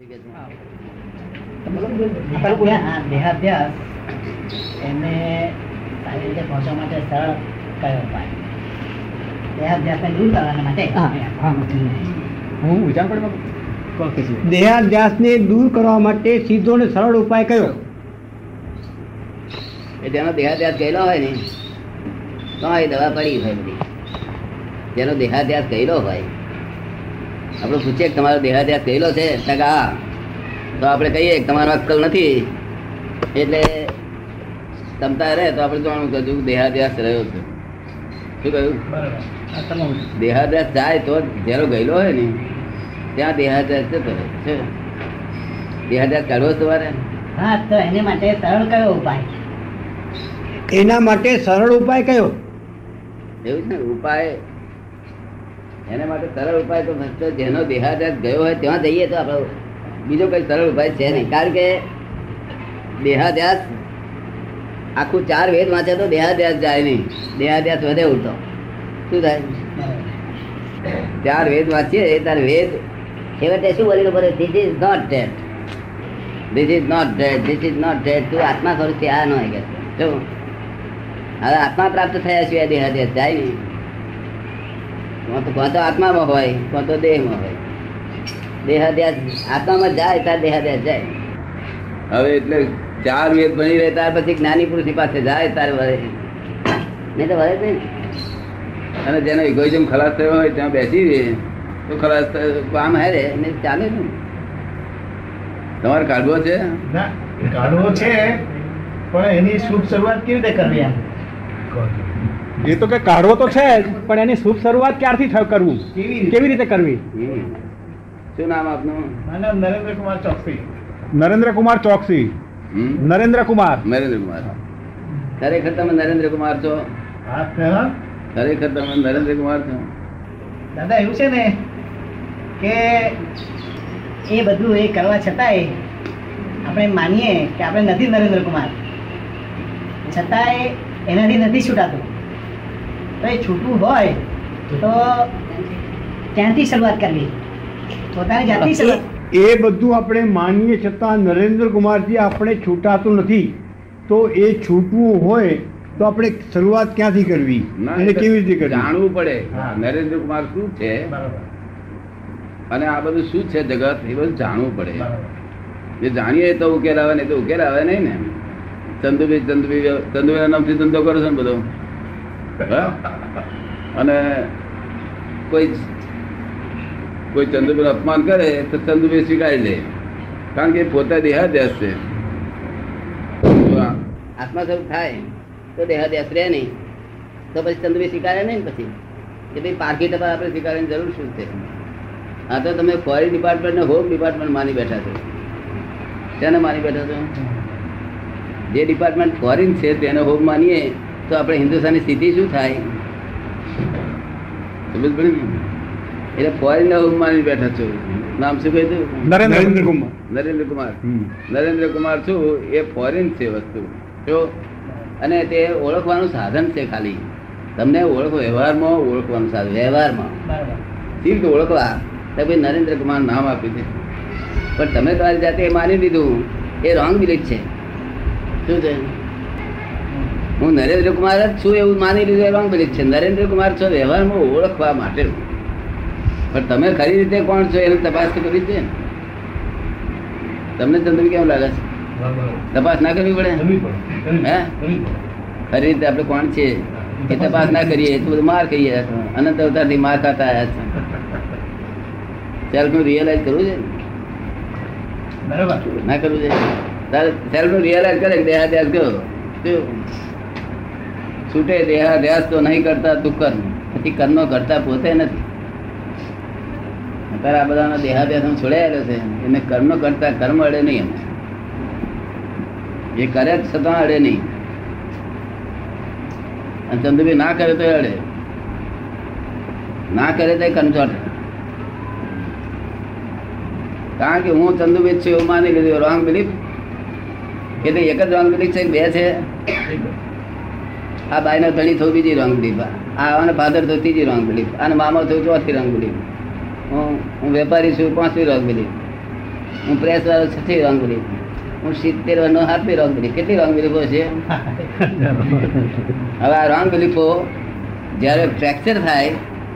દેહાભ્યાસ એમને સારી રીતે પહોંચવા માટે સરળ કયો ઉપાય? દેહાભ્યાસને દૂર કરવાના માટે હું. વિચાર કરવા માટે સીધો ને સરળ ઉપાય કયો? એ જેનો દેહાદ્યાસ ગયેલો હોય ને તો એ દવા પડી હોય બધી. જેનો દેહાદ્યાસ ગયેલો હોય આપણે પૂછીએ તમારો દેહાદ્યાસ થયેલો છે? ટકા તો આપણે કહીએ તમારો અક્કલ નથી. એટલે તમતા રહે તો આપણે જાણવું કહ્યું દેહાદ્યાસ રહ્યો છે. શું કહ્યું? દેહાદ્યાસ જાય તો જેનો ગયેલો હોય ને. ત્યાં દેહાદ્યાસ જતો રહે. છે. દેહાદ્યાસ કાઢવો તમારે? હા તો એને માટે સરળ કયો ઉપાય? એના માટે સરળ ઉપાય કયો? એવું છે ને. ઉપાય એના માટે સરળ ઉપાય તો ફક્ત જેનો દેહાદ્યાસ ગયો હોય ત્યાં જઈએ તો આપણો બીજો કઈ સરળ ઉપાય છે નહીં. કારણ કે દેહાદ્યાસ આખું ચાર વેદ વાંચે તો દેહાદ્યાસ જાય નહીં. દેહાદ્યાસ વધે ઉલટો. શું થાય? ચાર વેદ વાંચીએ તાર વેદ છેવટે શું બોલેલું પડે this is not dead this is not dead this is not dead તું આત્મા સ્વરૂપ આ ન હોય કે. હવે આત્મા પ્રાપ્ત થયા સિવાય દેહાદ્યાસ જાય નહીં. કોણ તો આત્મામાં હોય કોણ તો દેહમાં હોય. દેહાદ્યાસ આત્મામાં જાય ત્યાં દેહાદ્યાસ જાય. હવે એટલે ચાર વેદ ભણી રહે ત્યાર પછી જ્ઞાની પુરુષની પાસે જાય ત્યારે વરે. નહીં તો વરે જ નહીં. અને જેનો ઇગોઇઝમ ખલાસ થયો હોય ત્યાં બેસી રહે. તો ખલાસ કામ કામ હેરે ને ચાલે ને તમારે કાઢવો છે? ના કાઢવો છે પણ એની શુભ શરૂઆત કેવી રીતે કરવી એમ? એ તો કે કાઢવો તો છે જ પણ એની શુભ શરૂઆત ક્યારથી કરવું? કેવી રીતે? કેવી રીતે કરવી. શું નામ આપનું? નરેન્દ્ર કુમાર ચોકસી. નરેન્દ્ર કુમાર ચોકસી. નરેન્દ્ર કુમાર નરેન્દ્ર કુમાર ખરેખર તમે નરેન્દ્ર કુમાર છો. ખરેખર તમે નરેન્દ્ર કુમાર છો? દાદા એવું છે ને કે એ બધું એ કરવા છતાંય આપણે માનીએ કે આપણે નથી નરેન્દ્ર કુમાર છતાંય એનાથી નથી છૂટાતું. તો છૂટું હોય તો ત્યાંથી શરૂઆત કરવી? પોતાની જાતથી શરૂઆત. એ બધું આપણે માનીએ છતાં નરેન્દ્ર કુમારજી આપણે છૂટાતું નથી. તો એ છૂટવું હોય તો આપણે શરૂઆત ક્યાંથી કરવી? કેવી રીતે કરવી? જાણવું પડે. હા. નરેન્દ્ર કુમાર શું છે? બરાબર. અને આ બધું શું છે જગત? એ બધું જાણવું પડે. જે જાણીએ તો ઉકેલ આવે નહીં તો ઉકેલ આવે નહીં ને? ચંદુભાઈ ચંદુભાઈ ચંદુભાઈ નામથી ધંધો કરો છો ને બધો? અને કોઈ કોઈ ચંદુભાઈ અપમાન કરે તો ચંદુભાઈ સ્વીકારી લે. કારણ કે પોતા દેહાદ્યાસ છે. આત્મા સ્વરૂપ થાય તો દેહાદ્યાસ રહે નહીં. તો પછી ચંદુભાઈ સ્વીકારે નહીં પછી? કે ભાઈ પારકી ટપાલ આપણે સ્વીકારવાની જરૂર શું છે? આ તો તમે ફોરેન ડિપાર્ટમેન્ટ ને હોમ ડિપાર્ટમેન્ટ માની બેઠા છો. તેને માની બેઠા છો? જે ડિપાર્ટમેન્ટ ફોરેન છે તેને હોમ માનીએ તો આપણે હિન્દુસ્તાનની સ્થિતિ શું થાય? સમજ પડે ને? એટલે ફોરેન હોમ માની બેઠા છો. નામ શું કહ્યું નરેન્દ્ર નરેન્દ્ર કુમાર. નરેન્દ્ર કુમાર. નરેન્દ્ર કુમાર છું એ ફોરેન છે વસ્તુ. જો અને તે ઓળખવાનું સાધન છે ખાલી. તમને ઓળખ વ્યવહારમાં ઓળખવાનું સાધન વ્યવહારમાં. બરાબર. સી રીતે ઓળખવા? તો ભાઈ નરેન્દ્ર કુમાર નામ આપ્યું છે. પણ તમે તમારી જાતે એ માની લીધું. એ રોંગ બિલીફ છે. શું છે? હું નરેન્દ્ર કુમાર જ છું એવું માની લીધું રોંગ બિલીફ છે નરેન્દ્ર કુમાર છો વ્યવહારમાં ઓળખવા માટે. પણ તમે ખરી રીતે કોણ છો એની તપાસ તો કરવી જ છે ને. તમને ચંદ્ર કેવું લાગે છે? તપાસ ના કરવી પડે? હે? ખરી રીતે આપણે કોણ છીએ? એ તપાસ ના કરીએ તો બધું માર ખાઈએ અનંત અવતારથી માર ખાતા આવ્યા છે. સેલ્ફનું રિયલાઇઝ કરવું છે બરાબર. ના કરવું છે તારે સેલ્ફનું રિયલાઇઝ કરે કે દેહાદ્યાસ ગયો? શું? છૂટે દેહાદ્યાસ તો નહીં કરતા તું કર્મ પછી કર્મ કરતા પોતે નથી. અત્યારે આ બધાના દેહાદ્યાસ છોડાયેલો છે. એને કર્મ કરતા કર્મ અડે નહીં એ કરે છતાં અડે નહીં. અને ચંદ્રભાઈ ના કરે તો અડે. ના કરે તો કંચોટ કારણ કે હું ચંદુભાઈ છું એવું માની લીધું. Wrong belief. એટલે એક જ રોંગ બિલીફ છે બે છે? આ બાયનો ધણી થયું બીજી રોંગ બિલીફ આને ફાધર થયું ત્રીજી રોંગ બિલીફ અને મામા થયું ચોથી રોંગ બિલીફ હું હું વેપારી છું પાંચમી રોંગ બિલીફ હું પ્રેસ વાળો છઠ્ઠી રોંગ બિલીફ હું સિત્તેર નો હાથમી રોંગ બિલીફ કેટલી રોંગ બિલીફો છે? હવે આ રોંગ બિલીફો જ્યારે ફ્રેક્ચર થાય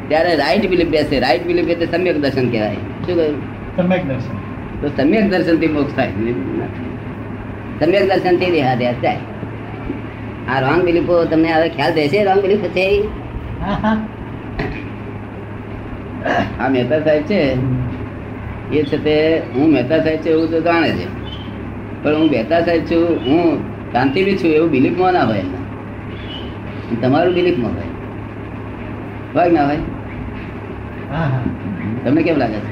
ત્યારે રાઈટ બિલીફ બેસે. રાઈટ બિલીફ એટલે સમ્યક દર્શન કહેવાય. શું કહ્યું? સમ્યક દર્શન. તો સમ્યક દર્શનથી મોક્ષ થાય. સમ્યક દર્શનથી દેહાદ્યાસ જાય આ રોંગ બિલીફો તમને હવે ખ્યાલ રહેશે રોંગ બિલીફ છે આ મહેતા સાહેબ છે. એ છે તે હું મહેતા સાહેબ છે એવું તો જાણે છે. પણ હું મહેતા સાહેબ છું હું શાંતિથી છું એવું બિલીફમાં ના હોય એમના. તમારું બિલીફમાં હોય. હોય ના હોય? તમને કેમ લાગે છે?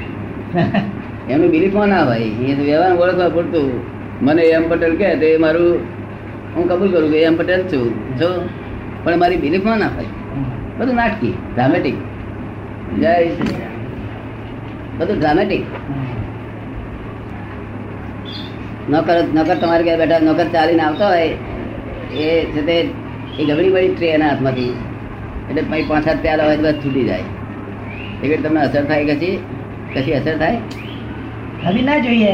એમનું બિલીફમાં ના હોય એ વ્યવહાર ઓળખવા પૂરતું. મને એમ પટેલ કે તે મારું હું કબૂલ કરું કે એમ છું. જો, પણ મારી બિલીફમાં ના થાય. બધું નાટકી ડ્રામેટિક જય બધું ડ્રામેટિક નોકર નોકર તમારે ઘેર બેઠા નોકર ચાલીને આવતો હોય, એ છે તે એ ગબડી બળી ટ્રે એના હાથમાંથી. એટલે પછી પાંચ સાત પ્યાલા હોય તો છૂટી જાય. એટલે તમને અસર થાય કશી? કશી અસર થાય? હવે ના જોઈએ.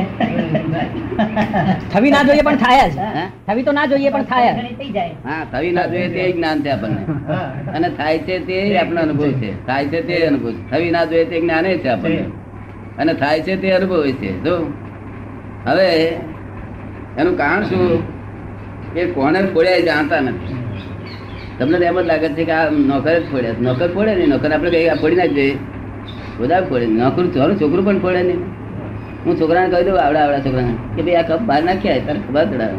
થવી ના જોઈએ પણ થાય જ. થવી તો ના જોઈએ પણ થાય જ. હા થવી ના જોઈએ તે જ્ઞાન છે આપણને. અને થાય છે તે આપણો અનુભવ છે. થાય છે તે અનુભવ છે. થવી ના જોઈએ તે જ્ઞાન છે આપણને. અને થાય છે તે અનુભવ છે. જો હવે એનું કારણ શું? એ કોને ફોડ્યા જાણતા નથી. તમને તો એમ જ લાગે છે કે આ નોકર જ ફોડ્યા નોકર ફોડે નહીં. નોકર આપણે કઈ ફોડી નાખી દઈએ બધા ફોડે નોકર છોકરું પણ ફોડે નહીં. હું છોકરાને કહી દઉં, આવડા આવડા છોકરાને. કે ભાઈ, આ કપ બહાર નાખ્યા તારે ખબર ચડાવે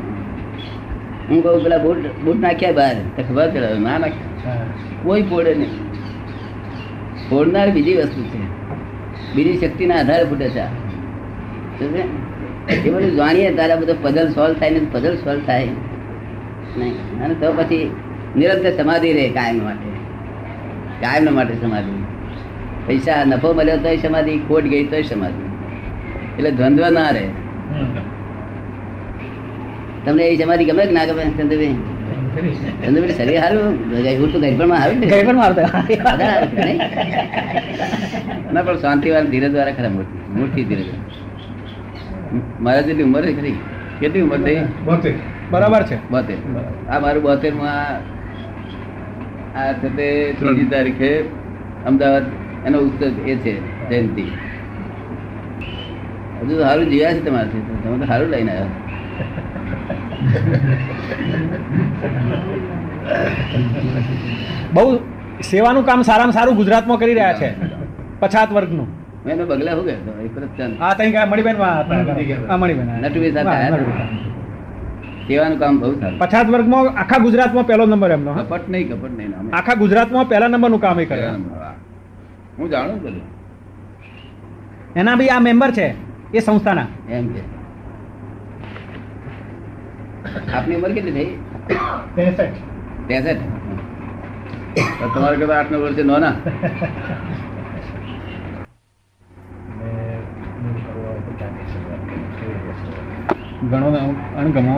હું કહું, પેલા બૂટ બૂટ નાખ્યા બહાર તો ખબર ચડાવે ના નાખ્યા. કોઈ ફોડે નહીં. ફોડનાર બીજી વસ્તુ છે. બીજી શક્તિના આધારે ફૂટે છે? એ બધું જાણીએ તારા બધો પઝલ સોલ્વ થાય ને પઝલ સોલ્વ થાય. નહીં. અને તો પછી નિરંતર સમાધિ રહે કાયમ માટે. કાયમ માટે સમાધિ. પૈસા નફો મળ્યો તોય સમાધિ, ખોટ ગઈ તોય સમાધિ. એટલે દ્વંદ્વ ના રહે. તમને એ સમાધિ ગમે કે ના ગમે ચંદ્રભાઈ શરીર સારું? હું તો આવી ને? ના પણ ધીરજ ખરા ધીરજ. મારા જેટલી ઉંમર છે ખરી. કેટલી ઉંમર થઈ? બોતેર. બરાબર છે. બોતેર. આ મારું બોતેરમાં આ છે તે ત્રીજી તારીખે અમદાવાદ એનો ઉત્સવ એ છે જયંતિ. હજુ સારું જીવ્યા છે તમારાથી. તમે તો સારું લઈને આવ્યા. બહુ સેવાનું કામ સારામાં સારું ગુજરાતમાં કરી રહ્યા છે. પછાત વર્ગનું. મેં એનો બગલા હું ગયો એક વરસ ચાંદ આ તઈ ગયા મણિબેનમાં હતા. હા મણિબેન નટુભાઈ સાથે હા, આવ્યા નટુભાઈ. સેવાનું કામ બહુ સારું. પછાત વર્ગમાં આખા ગુજરાતમાં પહેલો નંબર એમનો. કપટ નહીં કપટ નહીં આખા ગુજરાતમાં પહેલા નંબરનું કામ એ કરે. હું. જાણું બધું. એના બી આ મેમ્બર છે. એ સંસ્થાના. એમ કે આપની ઉંમર કેટલી થઈ? ત્રેસઠ. ત્રેસઠ? તમારે કદાચ આઠ નંબર છે નોના ગણો અણગમો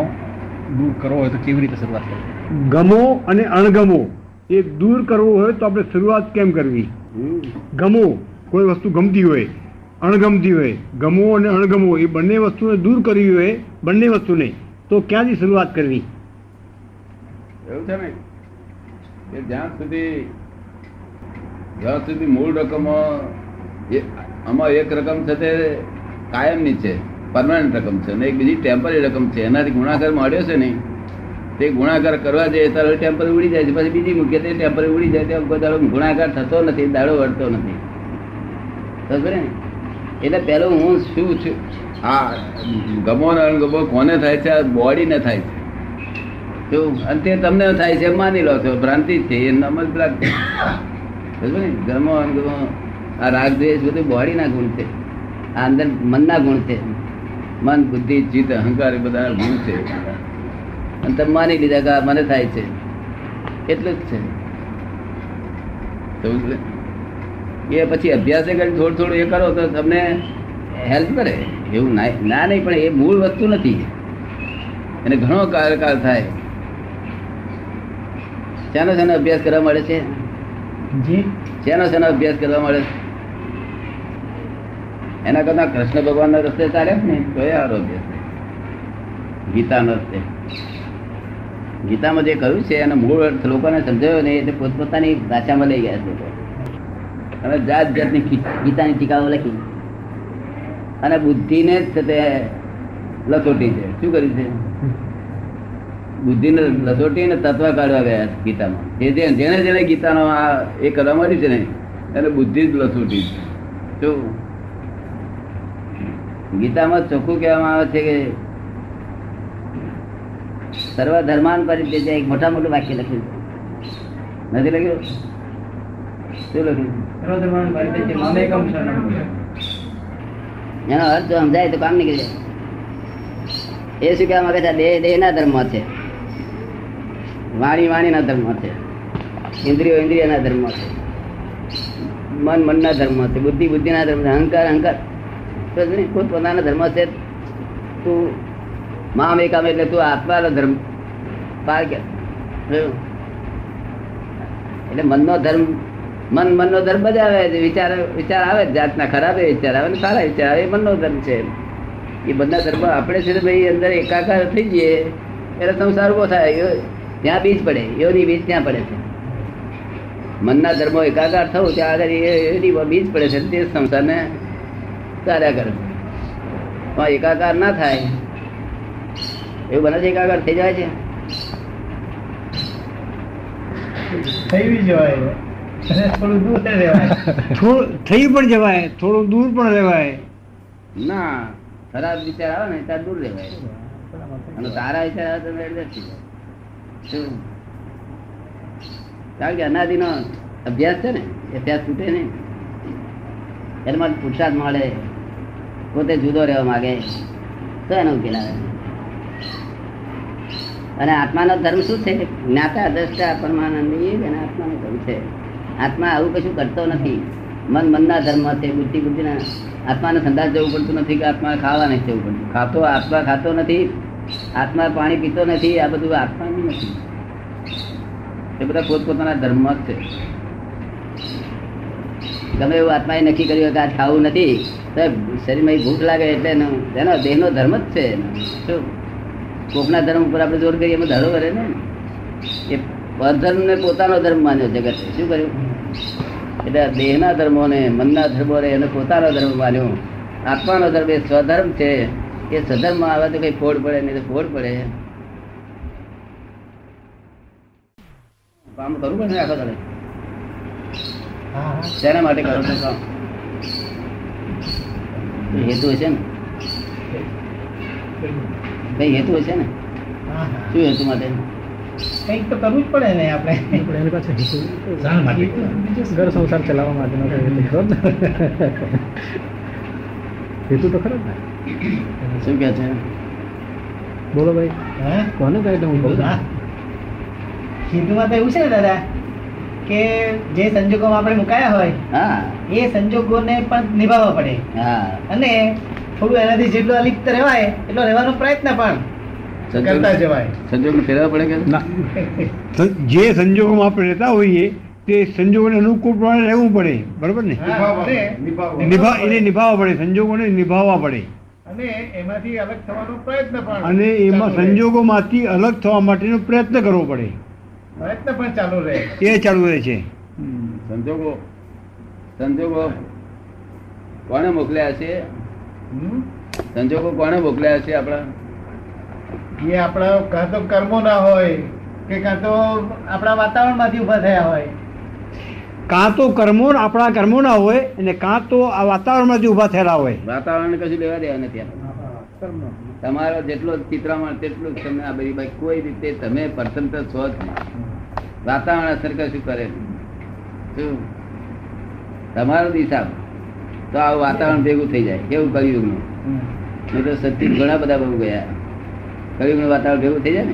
દૂર કરવો હોય તો કેવી રીતે શરૂઆત કરવી? ગમો અને અણગમો. એ દૂર કરવો હોય તો આપણે શરૂઆત કેમ કરવી? ગમો. કોઈ વસ્તુ ગમતી હોય. અણગમતી હોય, ગમવો અને અણગમવો એ બંને વસ્તુને દૂર કરવી હોય, બંને વસ્તુને. તો ક્યાંથી શરૂઆત કરવી? એવું છે ને? કે જ્યાં સુધી જ્યાં સુધી મૂળ રકમો આમાં એક રકમ છે તે કાયમની છે, પરમાનન્ટ રકમ છે, અને એક બીજી ટેમ્પરરી રકમ છે. એનાથી ગુણાકાર મળ્યો છે ને, તે ગુણાકાર કરવા જઈએ ત્યારે ટેમ્પરરી ઉડી જાય છે. પછી બીજી મૂકીએ તે ટેમ્પરરી ઉડી જાય, ત્યાં કોઈ ગુણાકાર થતો નથી, દાડો વળતો નથી. સમજ્યો ને? એટલે પહેલું હું શું છું? આ ગમો ને અણગમો કોને થાય છે? આ બોડીને થાય છે. જો તે તમને થાય છે, માની લો છો, ભ્રાંતિ છે, એ નમજ ને? ગમો અણગમો આ રાગ દ્વેષ બધું બોડીના ગુણ છે. આ અંદર મનના ગુણ છે. મન, બુદ્ધિ જીત અહંકાર એ બધા ગુણ છે. અને તમે માની લીધા કે મને થાય છે. એટલું જ છે. સમજ? એ પછી અભ્યાસ કરી થોડું થોડું એ કરો તો તમને હેલ્પ કરે. એવું ના ના નહીં પણ એ મૂળ વસ્તુ નથી. એને ઘણો કાર્યકાળ થાય. શેનો શેનો અભ્યાસ કરવા મળે છે? શેનો શેનો અભ્યાસ કરવા મળે? છે? એના કરતા કૃષ્ણ ભગવાનના રસ્તે ચાલ્યા ને? તો એ સારો અભ્યાસ ગીતાનો રસ્તે. ગીતામાં જે કહ્યું છે એનો મૂળ અર્થ લોકોને સમજાયો ને એટલે પોતપોતાની ભાષામાં લઈ ગયા છે લોકો. અને જાત જાતની ગીતાની ટીકાઓ લખી. અને બુદ્ધિને જ તે લસોટી છે. શું કર્યું છે? બુદ્ધિને લસોટી ને તત્વ કાઢવા ગયા ગીતામાં. જે જે જેને જેને ગીતાનો આ એ કરવા મળ્યું છે ને, એને બુદ્ધિ જ લસોટી છે. શું ગીતામાં ચોખ્ખું કહેવામાં આવે છે કે સર્વ ધર્માન પરિત્યજ્ય એક મોટા મોટું વાક્ય લખ્યું. નથી લખ્યું? એનો અર્થ સમજાય તો કામ નીકળી જાય. એ શું કહેવા માંગે છે? દેહ દેહના ધર્મ છે. વાણી વાણીના ધર્મ છે. ઇન્દ્રિયો ઇન્દ્રિયના ધર્મ છે. મન મનના ધર્મ છે. બુદ્ધિ બુદ્ધિના ધર્મ છે. અહંકાર અહંકાર. ખુદ પોતાના ધર્મ છે. તું મામ એકામ એટલે તું આત્માનો ધર્મ. પાર કે? એટલે મનનો ધર્મ મન મનનો ધર્મ બજાવે છે. વિચાર વિચાર આવે જાતના ખરાબ વિચાર આવે ને સારા વિચાર આવે, એ મનનો ધર્મ છે એ બધા ધર્મ આપણે છે ભાઈ અંદર એકાકાર થઈ જઈએ, એટલે સંસાર ઊભો થાય. ત્યાં બીજ પડે. યોની બીજ ત્યાં પડે છે. મનના ધર્મો એકાકાર થવું ત્યાં આગળ એની બીજ પડે છે તે સંસારને ચાલ્યા કરે પણ એકાકાર ના થાય. એવું બને છે એકાકાર થઈ જાય છે? થઈ જવાય. થોડું દૂર રહેવાય. થોડું થઈ પણ જવાય થોડું દૂર પણ રહેવાય. ના ખરાબ વિચાર આવે ને ત્યાં દૂર રહેવાય. અને સારા વિચાર આવે તો adjust થઈ જાય. કારણ કે અનાદિનો અભ્યાસ છે ને એ અભ્યાસ છૂટે નહીં. એના માટે પુરુષાર્થ મળે પોતે જુદો રહેવા માંગે. તો એનો ઉકેલ આવે. અને આત્માનો ધર્મ શું છે? જ્ઞાતા દ્રષ્ટા પરમાનંદ એ જ એના આત્માનો ધર્મ છે. આત્મા આવું કશું કરતો નથી. મન મનના ધર્મ છે બુદ્ધિ બુદ્ધિના આત્માને સંદાસ જવું પડતું નથી કે આત્મા ખાવા નથી જવું પડતું. ખાતો આત્મા ખાતો નથી, આત્મા પાણી પીતો નથી, આ બધું આત્માનું નથી. એ બધા પોતપોતાના ધર્મ જ છે. ગમે એવું આત્માએ નક્કી કર્યું કે આ ખાવું નથી, તો શરીરમાં ભૂખ લાગે એટલે એનો એનો દેહનો ધર્મ જ છે શું? કોકના ધર્મ ઉપર આપણે જોર કરીએ એમાં ધરો કરે ને. એ પરધર્મ ને પોતાનો ધર્મ માન્યો જગતે શું કર્યું? એટલે દેહના ધર્મોને મનના ધર્મોને એને પોતાનો ધર્મ માન્યો. આત્માનો ધર્મ એ સ્વધર્મ છે. એ સ્વધર્મમાં આવે તો કઈ ફોડ પડે નહીં તો ફોડ પડે. કામ કરવું પડે આખો તમે શેના માટે કરો છો કામ? હેતુ હશે ને? કઈ હેતુ હશે ને? શું હેતુ માટે? કંઈક તો કરવું જ પડે ને આપણે. પણ એની પાસે હેતુ શા માટે? ઘર સંસાર ચલાવવા માટેનો હેતુ તો ખરો ને. શું કહે છે? બોલો ભાઈ. હા? કોને કહે તો હું બોલું હિન્દુમાં તો એવું છે ને દાદા કે જે સંજોગોમાં આપણે મુકાયા હોય હા. એ સંજોગોને પણ નિભાવવા પડે. હા. અને થોડું એનાથી જેટલું અલિપ્ત રહેવાય એટલો રહેવાનો પ્રયત્ન પણ. સંજોગ ફેરવા પડે કે ના. જે સંજોગોમાં આપણે રહેતા હોઈએ તે સંજોગોને અનુકૂળ પ્રમાણે રહેવું પડે. બરોબર ને? એને નિભાવવા પડે. સંજોગોને નિભાવવા પડે. અને એમાંથી અલગ થવાનો પ્રયત્ન પણ અને એમાં સંજોગોમાંથી અલગ થવા માટેનો પ્રયત્ન કરવો પડે. પ્રયત્ન પણ ચાલુ રહે. એ ચાલુ રહે છે. સંજોગો સંજોગો કોને મોકલ્યા છે? સંજોગો કોને મોકલ્યા છે આપણા? એ આપણા કાં તો કર્મો ના હોય કે કાં તો આપણા વાતાવરણમાંથી ઊભા થયા હોય. કાં તો કર્મો આપણા કર્મો ના હોય અને કાં તો આ વાતાવરણમાંથી ઊભા થયેલા હોય. વાતાવરણ કશું લેવા દેવા નથી તમારો જેટલો ચિત્રામાં તેટલું જ તમને આ બધી ભાઈ કોઈ રીતે તમે સ્વતંત્ર છો જ વાતાવરણ અસર કશું કરે શું? તમારો દિશા તો આ વાતાવરણ ભેગું થઈ જાય. કેવું કર્યું નહીં તો સત્ય ઘણા બધા બહુ ગયા. કળિયુગનું વાતાવરણ ભેગું થઈ જાય ને?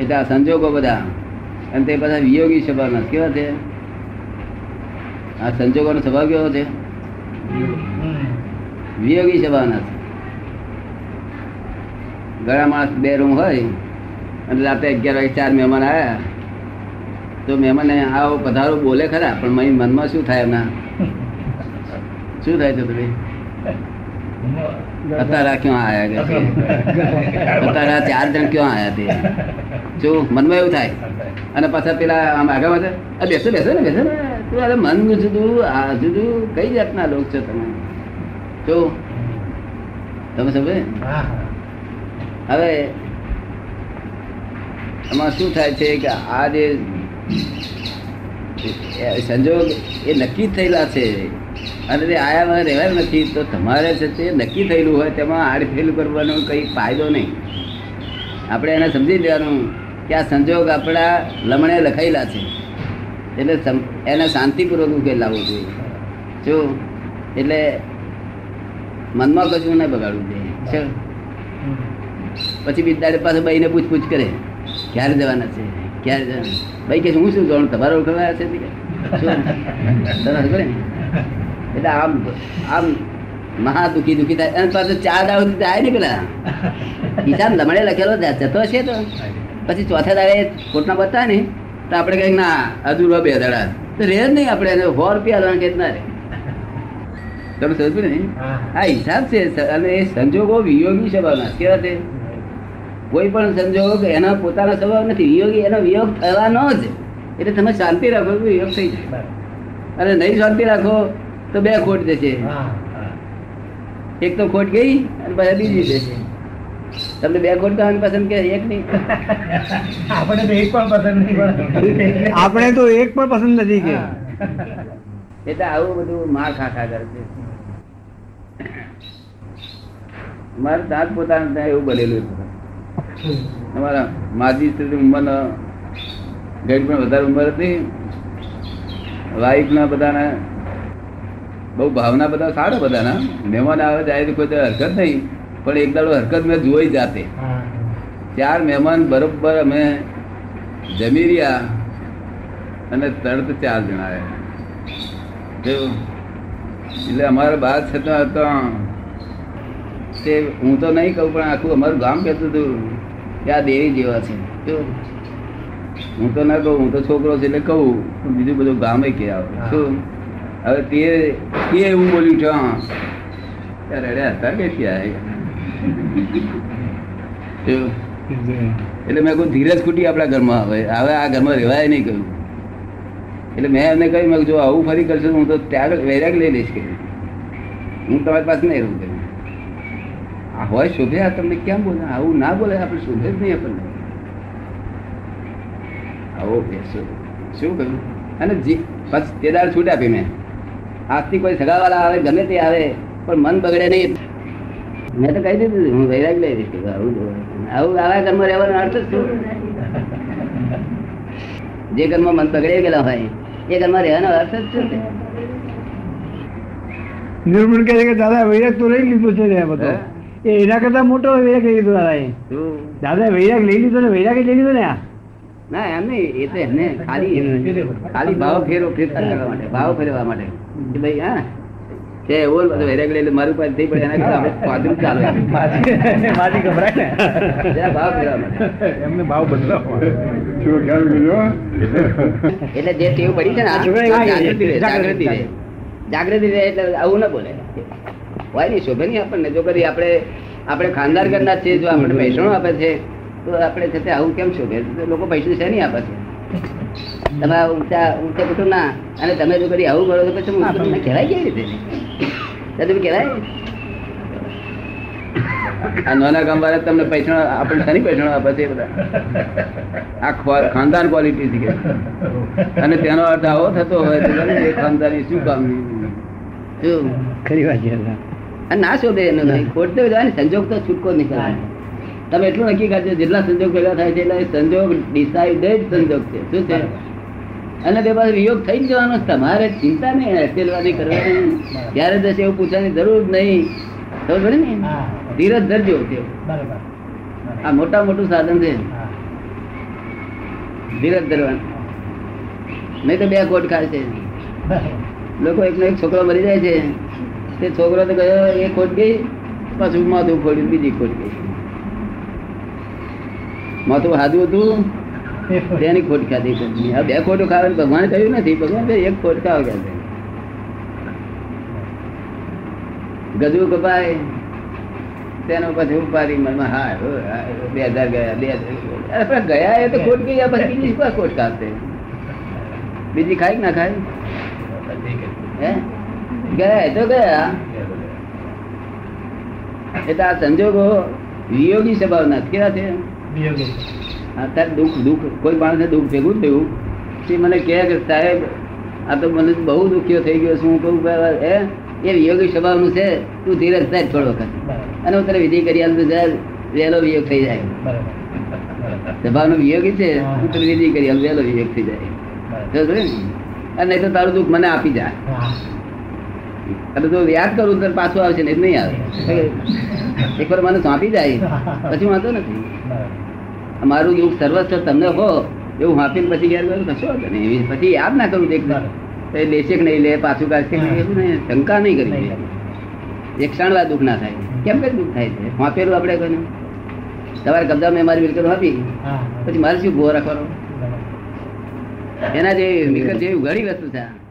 એટલે આ સંજોગો બધા. અને તે બધા વિયોગી સ્વભાવના. કેવા છે? આ સંજોગોનો સ્વભાવ કેવો છે? વિયોગી સ્વભાવના છે. ઘણા માણસ બે રૂમ હોય અને રાતે અગિયાર વાગે ચાર મહેમાન આવ્યા તો મહેમાન આવો પધારો બોલે ખરા પણ મારી મનમાં શું થાય એમના? શું થાય છે બધે? અત્યારે ક્યાં આયા કે અતારા આ ચાર જણ ક્યાં આયા તે જો મનમાં એવું થાય અને પાછા પેલા આમ આગળ વધે આ બેસો બેસો ને બેસો ને. તું અરે મન જુદું આ જુદું કઈ જાતના લોક છો તમે? જો તમે સમજે હવે એમાં શું થાય છે કે આ જે સંજોગ એ નક્કી થયેલા છે અને તે આયામાં રહેવા નથી. તો તમારે છે તે નક્કી થયેલું હોય તેમાં આડફેલ કરવાનો કંઈ ફાયદો નહીં. આપણે એને સમજી લેવાનું કે આ સંજોગ આપણા લમણે લખાયેલા છે. એટલે એને શાંતિપૂર્વક ઉકેલ લાવવો જોઈએ. જો, એટલે મનમાં કશું ના બગાડવું જોઈએ? પછી બિદાડે પાસે ભાઈને પૂછપૂછ કરે. ક્યારે જવાના છે? ક્યારે જવાના ભાઈ કે હું શું જાણું તમારો ઓળખવા છે? તે કે. શું? તને ખબર ને? એટલે આમ આમ મહા દુખી દુખી થાય. અને પાછું ચાર દાવ જાય ને પેલા. હિસાબ લમણે લખેલો જતો છે તો. પછી ચોથા દાડે કોટના બતા ને તો આપણે કહીએ ના અધૂરો બે દાડા. તો રે જ નહીં આપણે એને સો રૂપિયા લેવાના કે ના રે. તમે સમજ ને. આ હિસાબ છે અને એ સંજોગો વિયોગી સ્વભાવના કેવા છે? કોઈ પણ સંજોગ એના પોતાના સ્વભાવ નથી. વિયોગી એનો વિયોગ થવાનો જ. એટલે તમે શાંતિ રાખો વિયોગ થઈ જાય. અને નહીં શાંતિ રાખો તો બે ખોટ જશે એક તો ખોટ ગઈ અને પછી બીજી જશે તમને બે ખોટ ખાવાની પસંદ કે એક નહીં? આપણે તો એક પણ પસંદ નહીં. આપણે તો એક પણ પસંદ નથી કે. એટલે આવું બધું માર ખા ખા કરે છે. મારે દાંત પોતાનું ત્યાં એવું બનેલું હતું અમારા માજી સ્ત્રી ઉંમરના ગઈડ પણ વધારે ઉંમર હતી. વાઈફના બધાના બહુ ભાવના બધા, સારા બધાના. મહેમાન આવે જાય કોઈ હરકત નહીં. પણ એક દાડો હરકત મેં જોઈ જાતે. ચાર મહેમાન બરોબર અમે જમી રહ્યા અને તરત ચાર જણા એટલે અમારા બાદ છતાં હતા તે હું તો નહીં કહું, પણ આખું અમારું ગામ કહેતું હતું કે આ દેવી જેવા છે? હું તો ના કહું, હું તો છોકરો છે એટલે કહું બીજું બધું ગામે કે આવે? શું હવે તે તે એવું બોલ્યું છે, હા. અડ્યા હતા કે ત્યાં એટલે મેં કહું ધીરજ ખૂટી આપણા ઘરમાં હવે. હવે આ ઘરમાં રહેવાય નહીં કહ્યું એટલે મેં એમને કહ્યું, મેં જો આવું ફરી કરશો હું તો ત્યાગ વૈરાગ લઈ લઈશ કે. હું તમારી પાસે નહીં રહું કહ્યું આ હોય શોભે, આ તમને કેમ બોલે? આવું ના બોલે, આપણે શોભે જ નહીં આપણને. આવો શું કહ્યું? અને જી પછી તે દાડ છૂટ આપી મેં. આજથી કોઈ સગાવાળા આવે ગમે તે આવે પણ મન બગડે નહીં. મેં તો કહી દીધું હું વૈરાગ લઈ દઈશ આવું આવું આવા કર્મ રહેવાનો અર્થ જ શું? જે કર્મ મન બગડે ગયેલા હોય એ કર્મ રહેવાનો અર્થ જ શું નિર્મળ કહે છે કે દાદા વૈરાગ તો લઈ લીધો છે ને બધો. એ એના કરતા મોટો વૈરાગ લઈ લીધો દાદા? દાદા વૈરાગ લઈ લીધો ને વૈરાગ લઈ લીધો ને આ. ના એમ નહીં. એ તો એમને ખાલી ખાલી ભાવ ફેરો ફેરફાર કરવા માટે ભાવ ફેરવા માટે. કે ભાઈ હા. તે એવો વૈરાગ લઈ મારું પાસે થઈ પડે એના કરતા આપણે સ્વાધીન ચાલે માજી ગભરાય ને. ભાવ એમને ભાવ બદલાવો. શું ખ્યાલ કર્યો? એટલે જે ટેવ પડી છે ને જાગૃતિ રહે જાગૃતિ રહે જાગૃતિ રહે. એટલે આવું ના બોલે. હોય નહીં શોભે નહીં આપણને. જો કદી આપણે આપણે ખાનદાર ઘરના છે જો આપણે પૈસણો આપે છે તો આપણે છે આવું કેમ શોભે? તો લોકો પૈસા છે નહીં આપે. છે તમારા ઊંચા ઊંચે કુટુંબ ના. અને તમે જો કરી આવું કરો તો પછી કુટુંબને કહેવાય કેવી રીતે? તમે કહેવાય? આ નાના ગામ વાળા તમને પૈસા આપણે શની પૈસા આપે છે બધા. આ ખાનદાન ક્વોલિટી છે અને તેનો અર્થ આવો થતો હોય તો એ તે ખાનદાની શું કામ શું? ખરી વાત છે અને ના શોધે એનો નહીં ખોટતે જાય ને સંજોગ તો છૂટકો નહીં તમે એટલું નક્કી કરજો જેટલા સંજોગ ભેગા થાય છે એટલા સંજોગ ડિસાઇડેડ સંજોગ છે. શું છે? અને તે પાછો વિયોગ થઈ જ જવાનો તમારે ચિંતા નહીં અકેલવાની કરવાની ત્યારે દશે એવું પૂછવાની જરૂર જ નહીં. ખબર ને? ધીરજ ધરજો આ મોટા મોટું સાધન છે. ધીરજ ધરવાનું. નહીં તો બે કોટ ખાય છે. લોકો એકનો એક છોકરો મરી જાય છે. તે છોકરો તો ગયો એ ખોટ ગઈ પાછું માથું ફોડ્યું બીજી ખોટ ગઈ. માથું હાદું હતું. તેની ખોટ ખાધી પછી. આ બે ખોટો ખાવાની ભગવાને કહ્યું નથી. ભગવાન કહે એક ખોટ ખાવ કે છે. ગજુ કપાય તેનો પછી ઉપાડી મનમાં હા હો, હા, બે હજાર ગયા બે હજાર અરે પણ ગયા એ તો ખોટ ગઈ આ પછી બીજી શું ખોટ કાઢશે બીજી ખાય કે ના ખાય? હે? ગયા એ તો ગયા. એટલે આ સંજોગો વિયોગી સ્વભાવના છે. કેવા છે? અત્યારે દુઃખ દુઃખ કોઈ માણસને દુઃખ ભેગું થયું. તે મને કહે કે સાહેબ આ તો મને બહુ દુખ્યો થઈ ગયો છું. હું કહું હે? એ વિયોગી સ્વભાવનું છે. તું ધીરજ થાય થોડો વખત. અને હું તને વિધિ કરી આલું સાહેબ વહેલો વિયોગ થઈ જાય. સ્વભાવનો વિયોગી છે? હું. તને વિધિ કરી આલું વહેલો વિયોગ થઈ જાય. અને નહીં તો તારું દુઃખ મને આપી જાય. અને જો યાદ કરું તો પાછું આવશે ને નહીં આવે. એકવાર મને સોંપી જાય. પછી વાંધો નથી. મારું દુઃખ સર્વસ્વ તમને હો એવું વાંપીને પછી ગયું કશો એવી પછી યાદ ના કરું દેખ એ લેશે કે નહીં લે પાછું કાઢશે એવું નહીં શંકા નહીં કરી એક ક્ષણ વાર દુઃખ ના થાય. કેમ કે દુઃખ થાય છે? વાંપેલું આપણે કહ્યું તમારે કબજા મેં મારી મિલકત વાપી. પછી મારે શું ભો રાખવાનો? એના જે મિલકત જેવી ઘણી વસ્તુ છે.